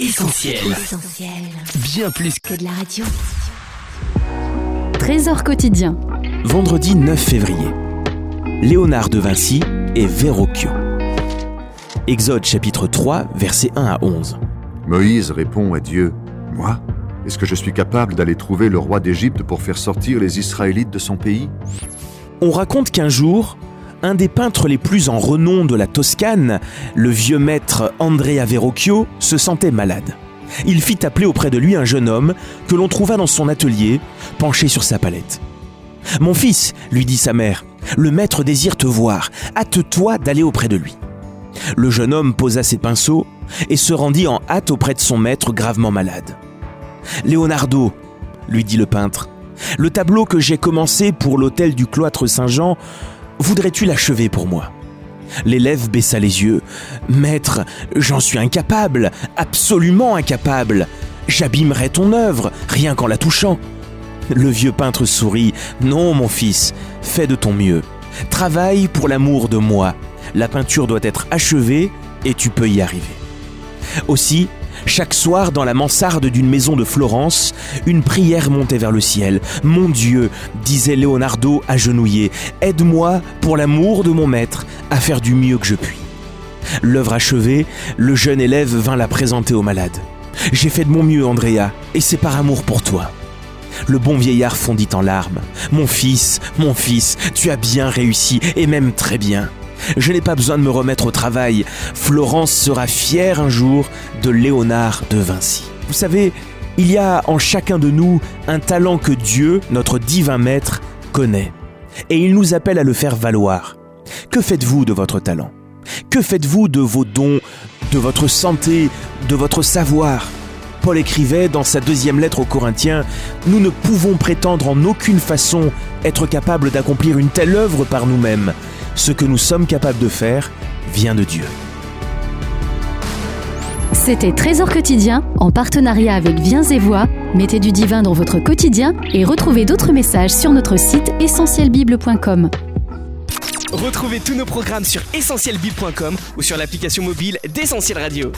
Essentiel. Bien plus que de la radio. Trésor quotidien. Vendredi 9 février. Léonard de Vinci et Verrocchio. Exode chapitre 3, versets 1 à 11. Moïse répond à Dieu Moi Est-ce que je suis capable d'aller trouver le roi d'Égypte pour faire sortir les Israélites de son pays? On raconte qu'un jour, un des peintres les plus en renom de la Toscane, le vieux maître Andrea Verrocchio, se sentait malade. Il fit appeler auprès de lui un jeune homme que l'on trouva dans son atelier, penché sur sa palette. Mon fils, lui dit sa mère, le maître désire te voir, hâte-toi d'aller auprès de lui. Le jeune homme posa ses pinceaux et se rendit en hâte auprès de son maître gravement malade. Leonardo, lui dit le peintre, le tableau que j'ai commencé pour l'hôtel du cloître Saint-Jean Voudrais-tu l'achever pour moi? L'élève baissa les yeux. Maître, j'en suis incapable, absolument incapable. J'abîmerais ton œuvre, rien qu'en la touchant. Le vieux peintre sourit. Non, mon fils, fais de ton mieux. Travaille pour l'amour de moi. La peinture doit être achevée et tu peux y arriver. Aussi, chaque soir, dans la mansarde d'une maison de Florence, une prière montait vers le ciel. Mon Dieu, disait Leonardo agenouillé, aide-moi, pour l'amour de mon maître, à faire du mieux que je puis. L'œuvre achevée, le jeune élève vint la présenter au malade. J'ai fait de mon mieux, Andrea, et c'est par amour pour toi. Le bon vieillard fondit en larmes. Mon fils, mon fils, tu as bien réussi, et même très bien. Je n'ai pas besoin de me remettre au travail. Florence sera fière un jour de Léonard de Vinci. Vous savez, il y a en chacun de nous un talent que Dieu, notre divin maître, connaît. Et il nous appelle à le faire valoir. Que faites-vous de votre talent? Que faites-vous de vos dons, de votre santé, de votre savoir? Paul écrivait dans sa deuxième lettre aux Corinthiens, Nous ne pouvons prétendre en aucune façon être capables d'accomplir une telle œuvre par nous-mêmes ce que nous sommes capables de faire vient de Dieu. C'était Trésor quotidien en partenariat avec Viens et Voix. Mettez du divin dans votre quotidien et retrouvez d'autres messages sur notre site essentielbible.com. Retrouvez tous nos programmes sur essentielbible.com ou sur l'application mobile d'Essentiel Radio.